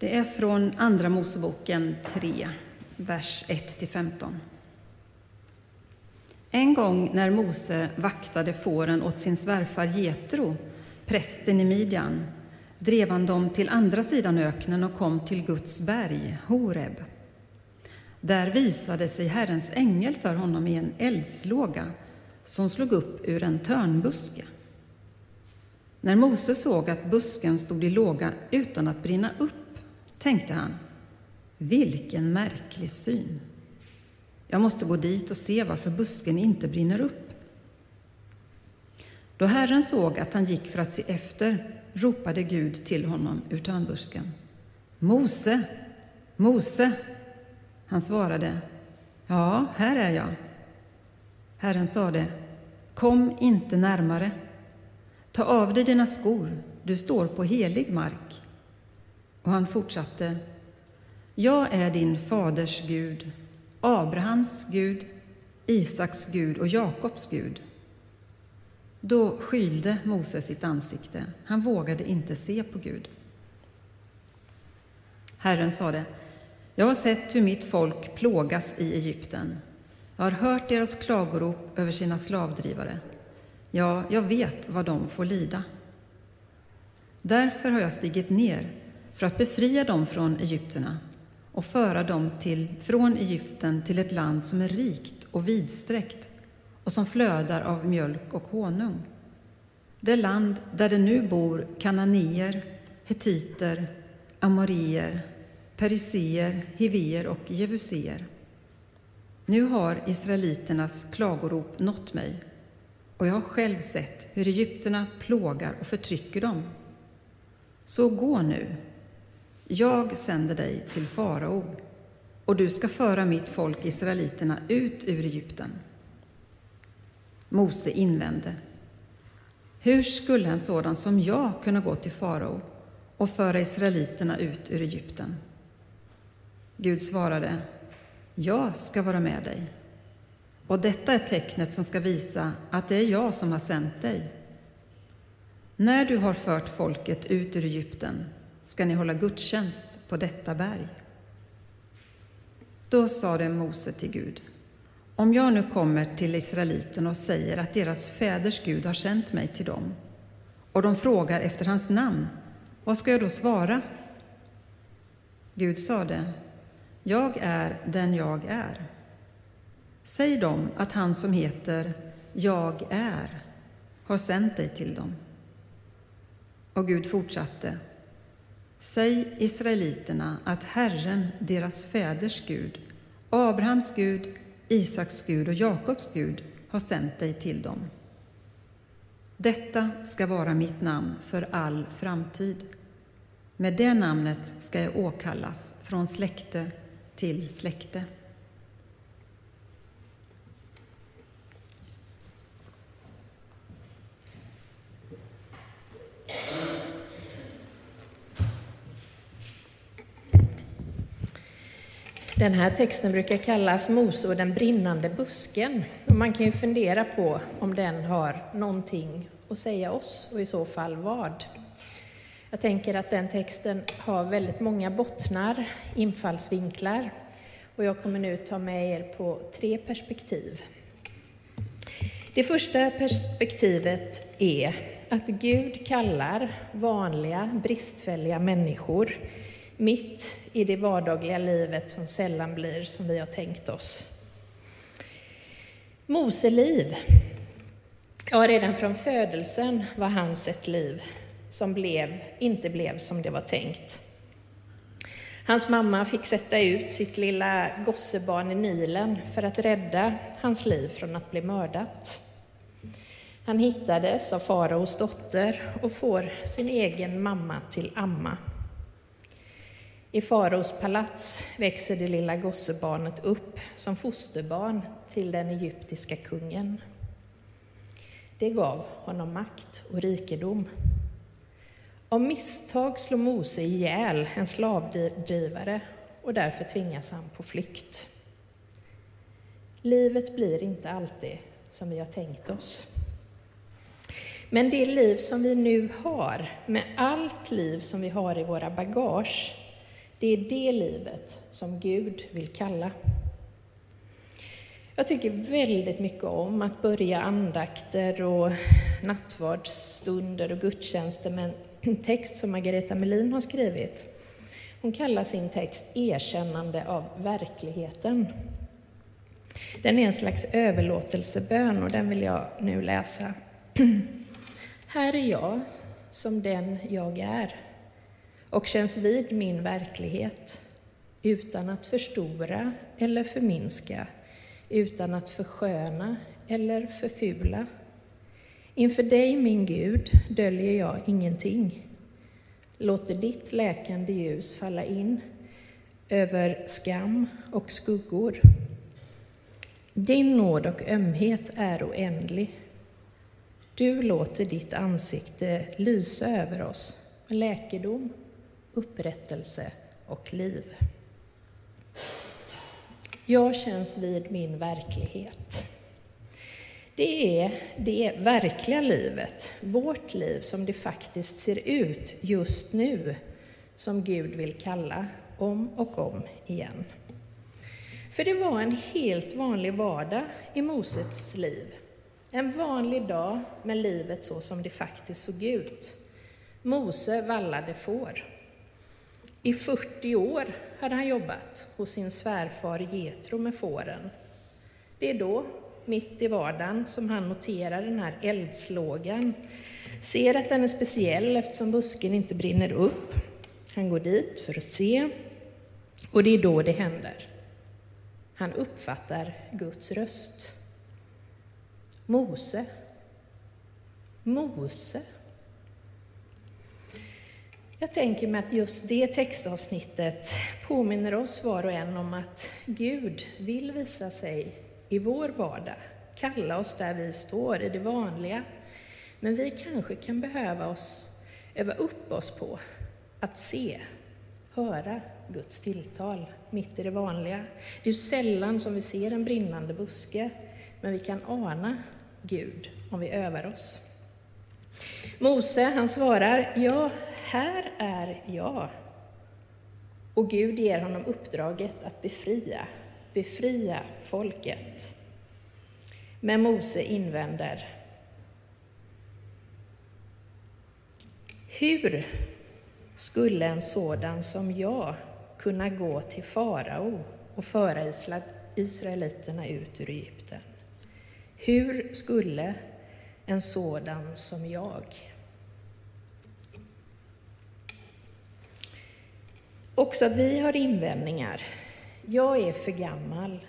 Det är från Andra Moseboken 3, vers 1-15. En gång när Mose vaktade fåren åt sin svärfar Jetro, prästen i Midjan, drev han dem till andra sidan öknen och kom till Guds berg, Horeb. Där visade sig Herrens ängel för honom i en eldslåga som slog upp ur en törnbuske. När Mose såg att busken stod i låga utan att brinna upp tänkte han, vilken märklig syn. Jag måste gå dit och se varför busken inte brinner upp. Då Herren såg att han gick för att se efter ropade Gud till honom ur törnbusken. Mose, Mose! Han svarade, ja, här är jag. Herren sade, kom inte närmare. Ta av dig dina skor, du står på helig mark. Och han fortsatte, jag är din faders Gud, Abrahams Gud, Isaks Gud och Jakobs Gud. Då skylde Mose sitt ansikte. Han vågade inte se på Gud. Herren sade, jag har sett hur mitt folk plågas i Egypten. Jag har hört deras klagorop över sina slavdrivare. Ja, jag vet vad de får lida. Därför har jag stigit ner för att befria dem från egyptierna och föra dem till, från Egypten till ett land som är rikt och vidsträckt och som flödar av mjölk och honung. Det land där det nu bor kananier, hetiter, amorier, periseer, hivier och jevusier. Nu har israeliternas klagorop nått mig och jag har själv sett hur egyptierna plågar och förtrycker dem. Så gå nu, jag sänder dig till farao och du ska föra mitt folk israeliterna ut ur Egypten. Mose invände. Hur skulle en sådan som jag kunna gå till farao och föra israeliterna ut ur Egypten? Gud svarade, jag ska vara med dig. Och detta är tecknet som ska visa att det är jag som har sänt dig. När du har fört folket ut ur Egypten ska ni hålla gudstjänst på detta berg. Då sade Mose till Gud, om jag nu kommer till israeliterna och säger att deras fäders Gud har sänt mig till dem och de frågar efter hans namn, vad ska jag då svara? Gud sade, jag är den jag är. Säg dem att han som heter Jag är har sänt dig till dem. Och Gud fortsatte. Säg israeliterna att Herren, deras fäders Gud, Abrahams Gud, Isaks Gud och Jakobs Gud har sänt dig till dem. Detta ska vara mitt namn för all framtid. Med det namnet ska jag åkallas från släkte till släkte. Den här texten brukar kallas Mose och den brinnande busken. Och man kan ju fundera på om den har någonting att säga oss och i så fall vad. Jag tänker att den texten har väldigt många bottnar, infallsvinklar och jag kommer nu ta med er på tre perspektiv. Det första perspektivet är att Gud kallar vanliga, bristfälliga människor mitt i det vardagliga livet som sällan blir som vi har tänkt oss. Mose liv. Ja, redan från födelsen var hans ett liv som blev, inte blev som det var tänkt. Hans mamma fick sätta ut sitt lilla gossebarn i Nilen för att rädda hans liv från att bli mördat. Han hittades av faraos dotter och får sin egen mamma till amma. I faraos palats växer det lilla gossebarnet upp som fosterbarn till den egyptiska kungen. Det gav honom makt och rikedom. Av misstag slår Mose ihjäl en slavdrivare och därför tvingas han på flykt. Livet blir inte alltid som vi har tänkt oss. Men det liv som vi nu har, med allt liv som vi har i våra bagage, det är det livet som Gud vill kalla. Jag tycker väldigt mycket om att börja andakter och nattvardsstunder och gudstjänster med en text som Margareta Melin har skrivit. Hon kallar sin text Erkännande av verkligheten. Den är en slags överlåtelsebön och den vill jag nu läsa. Här är jag som den jag är och känns vid min verklighet utan att förstora eller förminska, utan att försköna eller förfula. Inför dig, min Gud, döljer jag ingenting. Låter ditt läkande ljus falla in över skam och skuggor. Din nåd och ömhet är oändlig. Du låter ditt ansikte lysa över oss med läkedom, upprättelse och liv. Jag känns vid min verklighet. Det är det verkliga livet, vårt liv som det faktiskt ser ut just nu, som Gud vill kalla om och om igen. För det var en helt vanlig vardag i Moses liv. En vanlig dag med livet så som det faktiskt såg ut. Mose vallade får. I 40 år hade han jobbat hos sin svärfar Getro med fåren. Det är då, mitt i vardagen, som han noterar den här eldslågan. Ser att den är speciell eftersom busken inte brinner upp. Han går dit för att se, och det är då det händer. Han uppfattar Guds röst. Mose. Mose. Jag tänker mig att just det textavsnittet påminner oss var och en om att Gud vill visa sig i vår vardag, kalla oss där vi står, i det vanliga. Men vi kanske kan behöva oss, öva upp oss på att se, höra Guds tilltal mitt i det vanliga. Det är sällan som vi ser en brinnande buske, men vi kan ana Gud om vi övar oss. Mose, han svarar, ja, här är jag. Och Gud ger honom uppdraget att befria, befria folket. Men Mose invänder. Hur skulle en sådan som jag kunna gå till farao och föra israeliterna ut ur Egypten? Hur skulle en sådan som jag Också vi har invändningar. Jag är för gammal.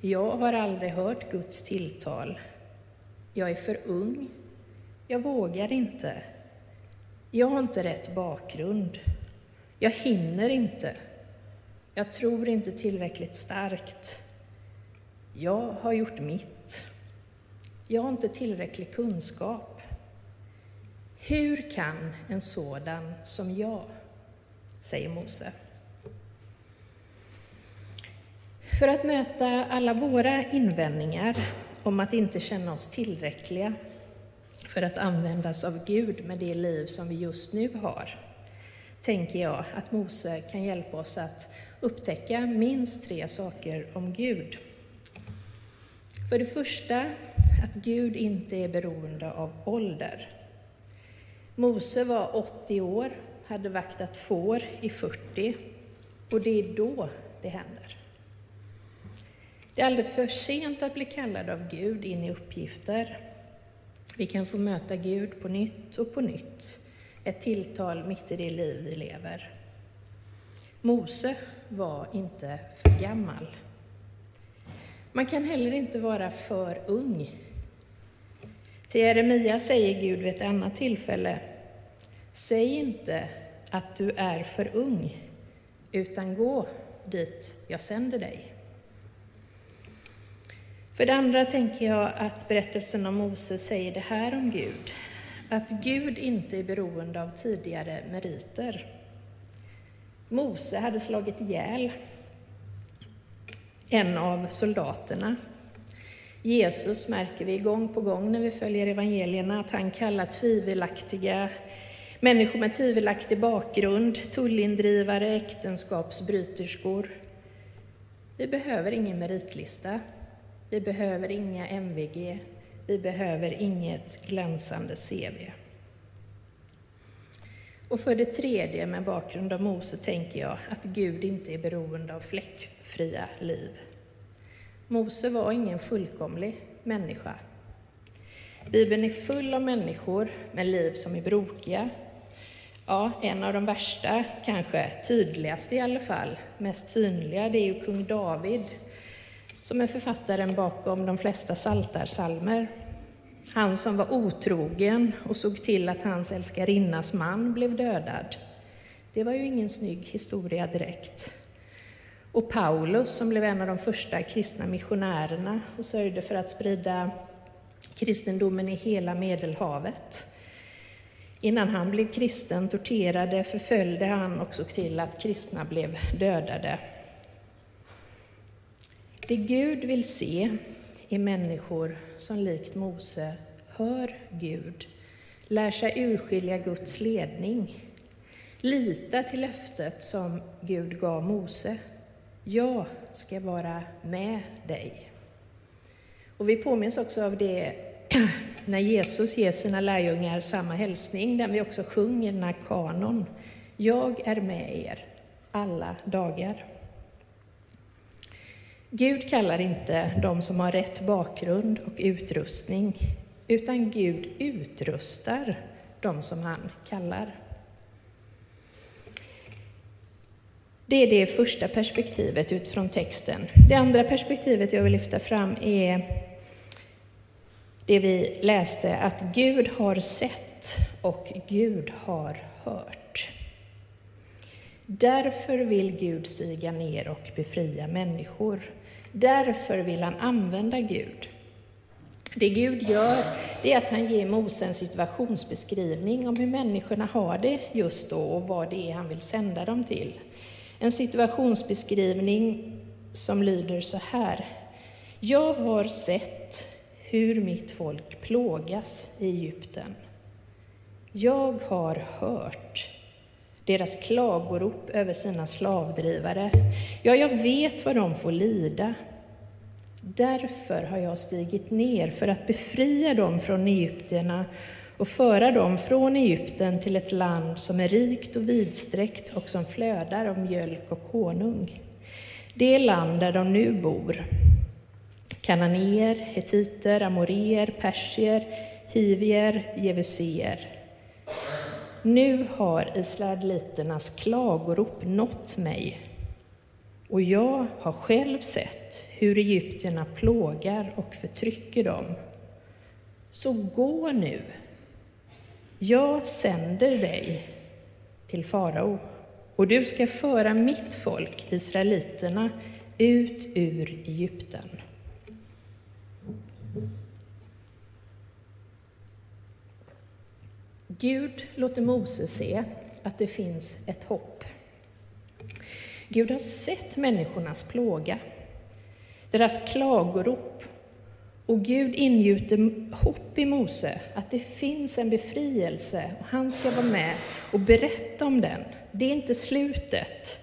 Jag har aldrig hört Guds tilltal. Jag är för ung. Jag vågar inte. Jag har inte rätt bakgrund. Jag hinner inte. Jag tror inte tillräckligt starkt. Jag har gjort mitt. Jag har inte tillräcklig kunskap. Hur kan en sådan som jag säger Mose. För att möta alla våra invändningar om att inte känna oss tillräckliga för att användas av Gud med det liv som vi just nu har, tänker jag att Mose kan hjälpa oss att upptäcka minst tre saker om Gud. För det första, att Gud inte är beroende av ålder. Mose var 80 år hade vaktat får i 40 och det är då det händer. Det är aldrig för sent att bli kallad av Gud in i uppgifter. Vi kan få möta Gud på nytt och på nytt, ett tilltal mitt i det liv vi lever. Mose var inte för gammal. Man kan heller inte vara för ung. Till Jeremia säger Gud vid ett annat tillfälle Säg inte att du är för ung, utan gå dit jag sänder dig. För det andra tänker jag att berättelsen om Mose säger det här om Gud, att Gud inte är beroende av tidigare meriter. Mose hade slagit ihjäl en av soldaterna. Jesus märker vi gång på gång när vi följer evangelierna att han kallar tvivelaktiga Människor med tvivelaktig bakgrund, tullindrivare, äktenskapsbryterskor. Vi behöver ingen meritlista. Vi behöver inga MVG. Vi behöver inget glänsande CV. Och för det tredje, med bakgrund av Mose, tänker jag att Gud inte är beroende av fläckfria liv. Mose var ingen fullkomlig människa. Bibeln är full av människor med liv som är brokiga. Ja, en av de värsta, kanske tydligaste i alla fall, mest synliga, det är ju kung David, som är författaren bakom de flesta saltarsalmer. Han som var otrogen och såg till att hans älskarinnas man blev dödad. Det var ju ingen snygg historia direkt. Och Paulus som blev en av de första kristna missionärerna och sörjde för att sprida kristendomen i hela Medelhavet. Innan han blev kristen torterade, förföljde han och såg till att kristna blev dödade. Det Gud vill se är människor som likt Mose hör Gud, lär sig urskilja Guds ledning, lita till löftet som Gud gav Mose. Jag ska vara med dig. Och vi påminns också av det när Jesus ger sina lärjungar samma hälsning, den vi också sjunger i den här kanon. Jag är med er alla dagar. Gud kallar inte de som har rätt bakgrund och utrustning, utan Gud utrustar de som han kallar. Det är det första perspektivet utifrån texten. Det andra perspektivet jag vill lyfta fram är det vi läste, att Gud har sett och Gud har hört. Därför vill Gud stiga ner och befria människor. Därför vill han använda Gud. Det Gud gör, det är att han ger Mose en situationsbeskrivning om hur människorna har det just då och vad det är han vill sända dem till. En situationsbeskrivning som lyder så här. Jag har sett hur mitt folk plågas i Egypten. Jag har hört deras klagorop över sina slavdrivare. Ja, jag vet vad de får lida. Därför har jag stigit ner för att befria dem från egyptierna och föra dem från Egypten till ett land som är rikt och vidsträckt och som flödar av mjölk och honung. Det land där de nu bor. Kananéer, hetiter, amoréer, persier, hivier, jevuséer. Nu har israeliternas klagorop nått mig och jag har själv sett hur egyptierna plågar och förtrycker dem. Så gå nu, jag sänder dig till farao och du ska föra mitt folk, israeliterna, ut ur Egypten. Gud låter Mose se att det finns ett hopp. Gud har sett människornas plåga, deras klagorop, och Gud ingjuter hopp i Mose att det finns en befrielse och han ska vara med och berätta om den. Det är inte slutet.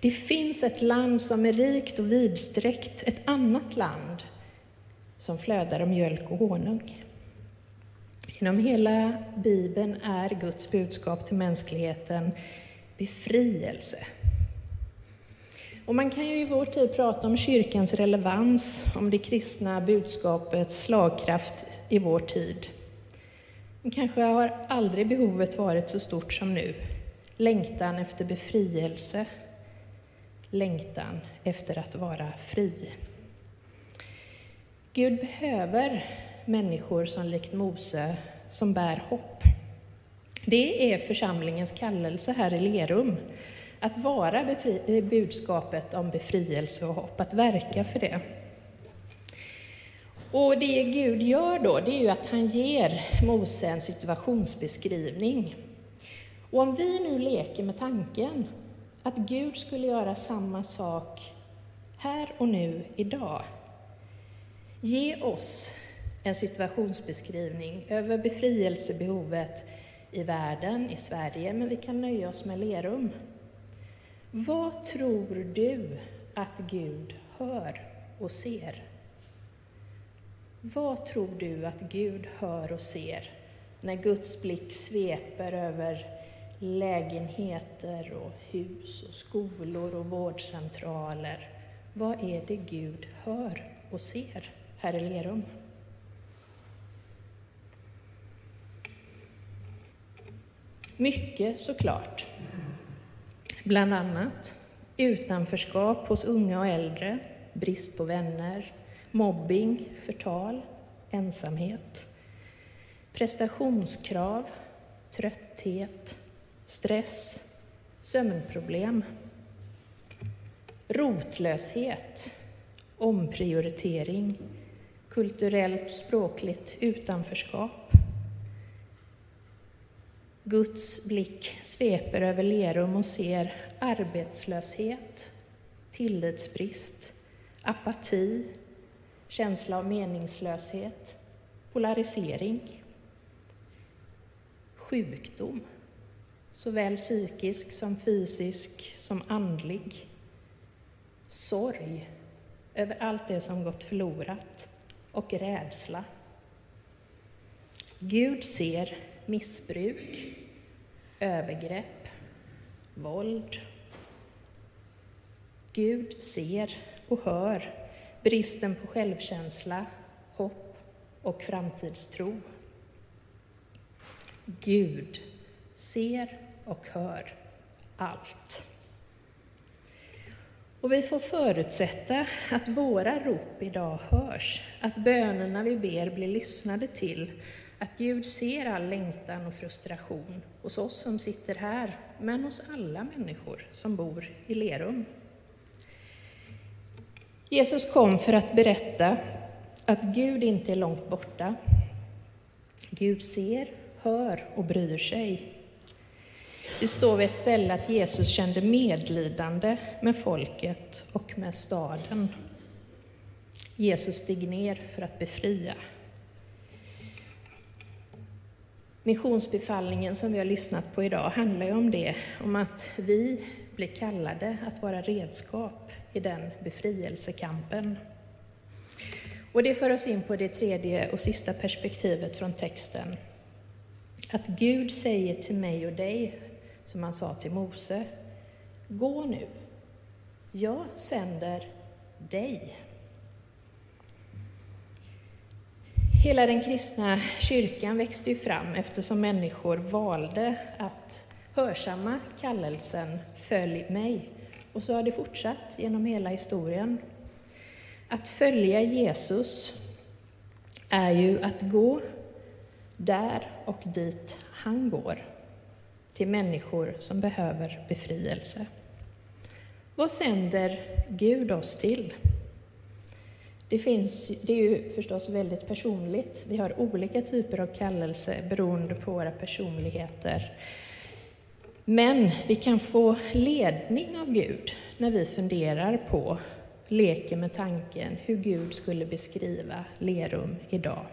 Det finns ett land som är rikt och vidsträckt, ett annat land som flödar av mjölk och honung. Genom hela Bibeln är Guds budskap till mänskligheten befrielse. Och man kan ju i vår tid prata om kyrkans relevans, om det kristna budskapets slagkraft i vår tid. Men kanske har aldrig behovet varit så stort som nu. Längtan efter befrielse, längtan efter att vara fri. Gud behöver människor som likt Mose, som bär hopp. Det är församlingens kallelse här i Lerum, att vara budskapet om befrielse och hopp, att verka för det. Och det Gud gör då, det är ju att han ger Mose en situationsbeskrivning. Och om vi nu leker med tanken att Gud skulle göra samma sak här och nu, idag. Ge oss en situationsbeskrivning över befrielsebehovet i världen, i Sverige, men vi kan nöja oss med Lerum. Vad tror du att Gud hör och ser? Vad tror du att Gud hör och ser när Guds blick sveper över lägenheter och hus och skolor och vårdcentraler? Vad är det Gud hör och ser här i Lerum? Mycket såklart. Bland annat utanförskap hos unga och äldre, brist på vänner, mobbing, förtal, ensamhet, prestationskrav, trötthet, stress, sömnproblem, rotlöshet, omprioritering, kulturellt och språkligt utanförskap. Guds blick sveper över Lerum och ser arbetslöshet, tillitsbrist, apati, känsla av meningslöshet, polarisering, sjukdom, såväl psykisk som fysisk som andlig, sorg över allt det som gått förlorat och rädsla. Gud ser missbruk, övergrepp, våld. Gud ser och hör bristen på självkänsla, hopp och framtidstro. Gud ser och hör allt. Och vi får förutsätta att våra rop idag hörs, att bönerna vi ber blir lyssnade till, att Gud ser all längtan och frustration hos oss som sitter här, men hos alla människor som bor i Lerum. Jesus kom för att berätta att Gud inte är långt borta. Gud ser, hör och bryr sig. Det står vid ett ställe att Jesus kände medlidande med folket och med staden. Jesus steg ner för att befria. Missionsbefallningen som vi har lyssnat på idag handlar ju om det, om att vi blir kallade att vara redskap i den befrielsekampen. Och det för oss in på det tredje och sista perspektivet från texten. Att Gud säger till mig och dig, som han sa till Mose, gå nu, jag sänder dig. Hela den kristna kyrkan växte ju fram eftersom människor valde att hörsamma kallelsen Följ mig. Och så har det fortsatt genom hela historien. Att följa Jesus är ju att gå där och dit han går, till människor som behöver befrielse. Vad sänder Gud oss till? Det, finns, det är ju förstås väldigt personligt. Vi har olika typer av kallelse beroende på våra personligheter. Men vi kan få ledning av Gud när vi funderar på, leker med tanken, hur Gud skulle beskriva Lerum idag.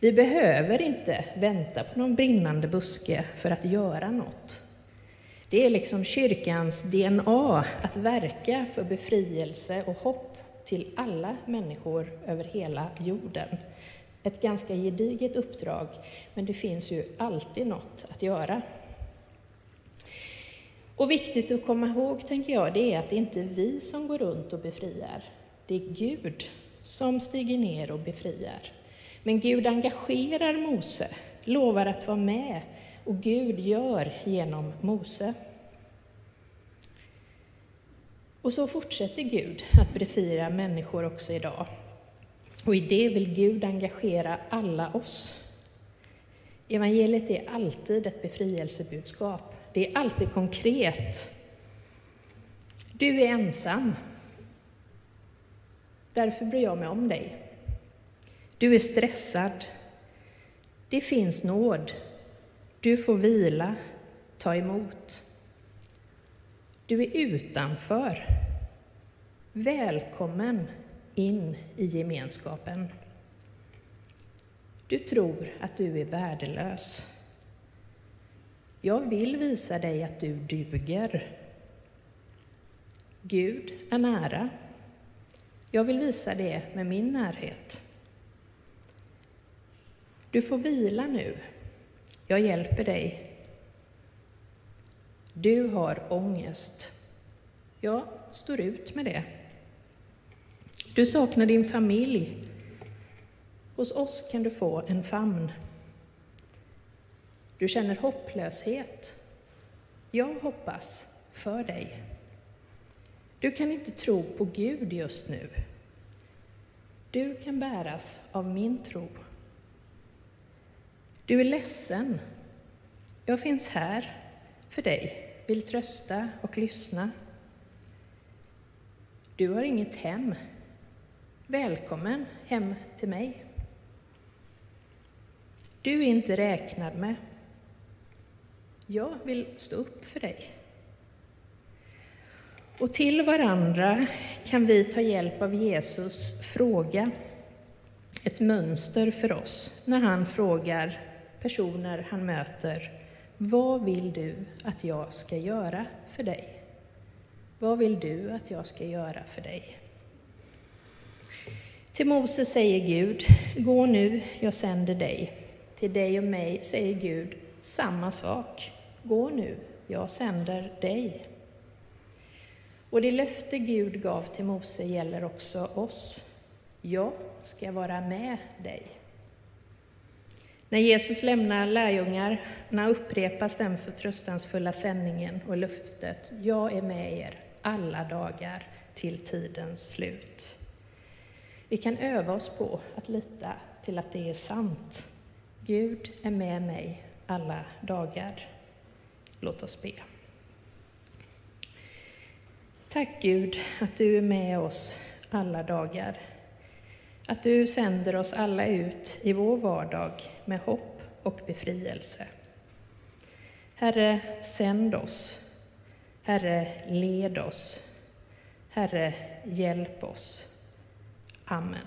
Vi behöver inte vänta på någon brinnande buske för att göra något. Det är liksom kyrkans DNA att verka för befrielse och hopp till alla människor över hela jorden. Ett ganska gediget uppdrag, men det finns ju alltid något att göra. Och viktigt att komma ihåg, tänker jag, det är att det inte är vi som går runt och befriar. Det är Gud som stiger ner och befriar. Men Gud engagerar Mose, lovar att vara med, och Gud gör genom Mose. Och så fortsätter Gud att befria människor också idag. Och i det vill Gud engagera alla oss. Evangeliet är alltid ett befrielsebudskap. Det är alltid konkret. Du är ensam. Därför bryr jag mig om dig. Du är stressad. Det finns nåd. Du får vila, ta emot. Du är utanför. Välkommen in i gemenskapen. Du tror att du är värdelös. Jag vill visa dig att du duger. Gud är nära. Jag vill visa det med min närhet. Du får vila nu. Jag hjälper dig. Du har ångest. Jag står ut med det. Du saknar din familj. Hos oss kan du få en famn. Du känner hopplöshet. Jag hoppas för dig. Du kan inte tro på Gud just nu. Du kan bäras av min tro. Du är ledsen. Jag finns här för dig, vill trösta och lyssna. Du har inget hem. Välkommen hem till mig. Du är inte räknad med. Jag vill stå upp för dig. Och till varandra kan vi ta hjälp av Jesus fråga, ett mönster för oss, när han frågar personer han möter, vad vill du att jag ska göra för dig? Vad vill du att jag ska göra för dig? Till Mose säger Gud, gå nu, jag sänder dig. Till dig och mig säger Gud samma sak, gå nu, jag sänder dig. Och det löfte Gud gav till Mose gäller också oss. Jag ska vara med dig. När Jesus lämnar lärjungarna upprepas den förtröstansfulla sändningen och löftet Jag är med er alla dagar till tidens slut. Vi kan öva oss på att lita till att det är sant. Gud är med mig alla dagar. Låt oss be. Tack Gud att du är med oss alla dagar. Att du sänder oss alla ut i vår vardag med hopp och befrielse. Herre, sänd oss. Herre, led oss. Herre, hjälp oss. Amen.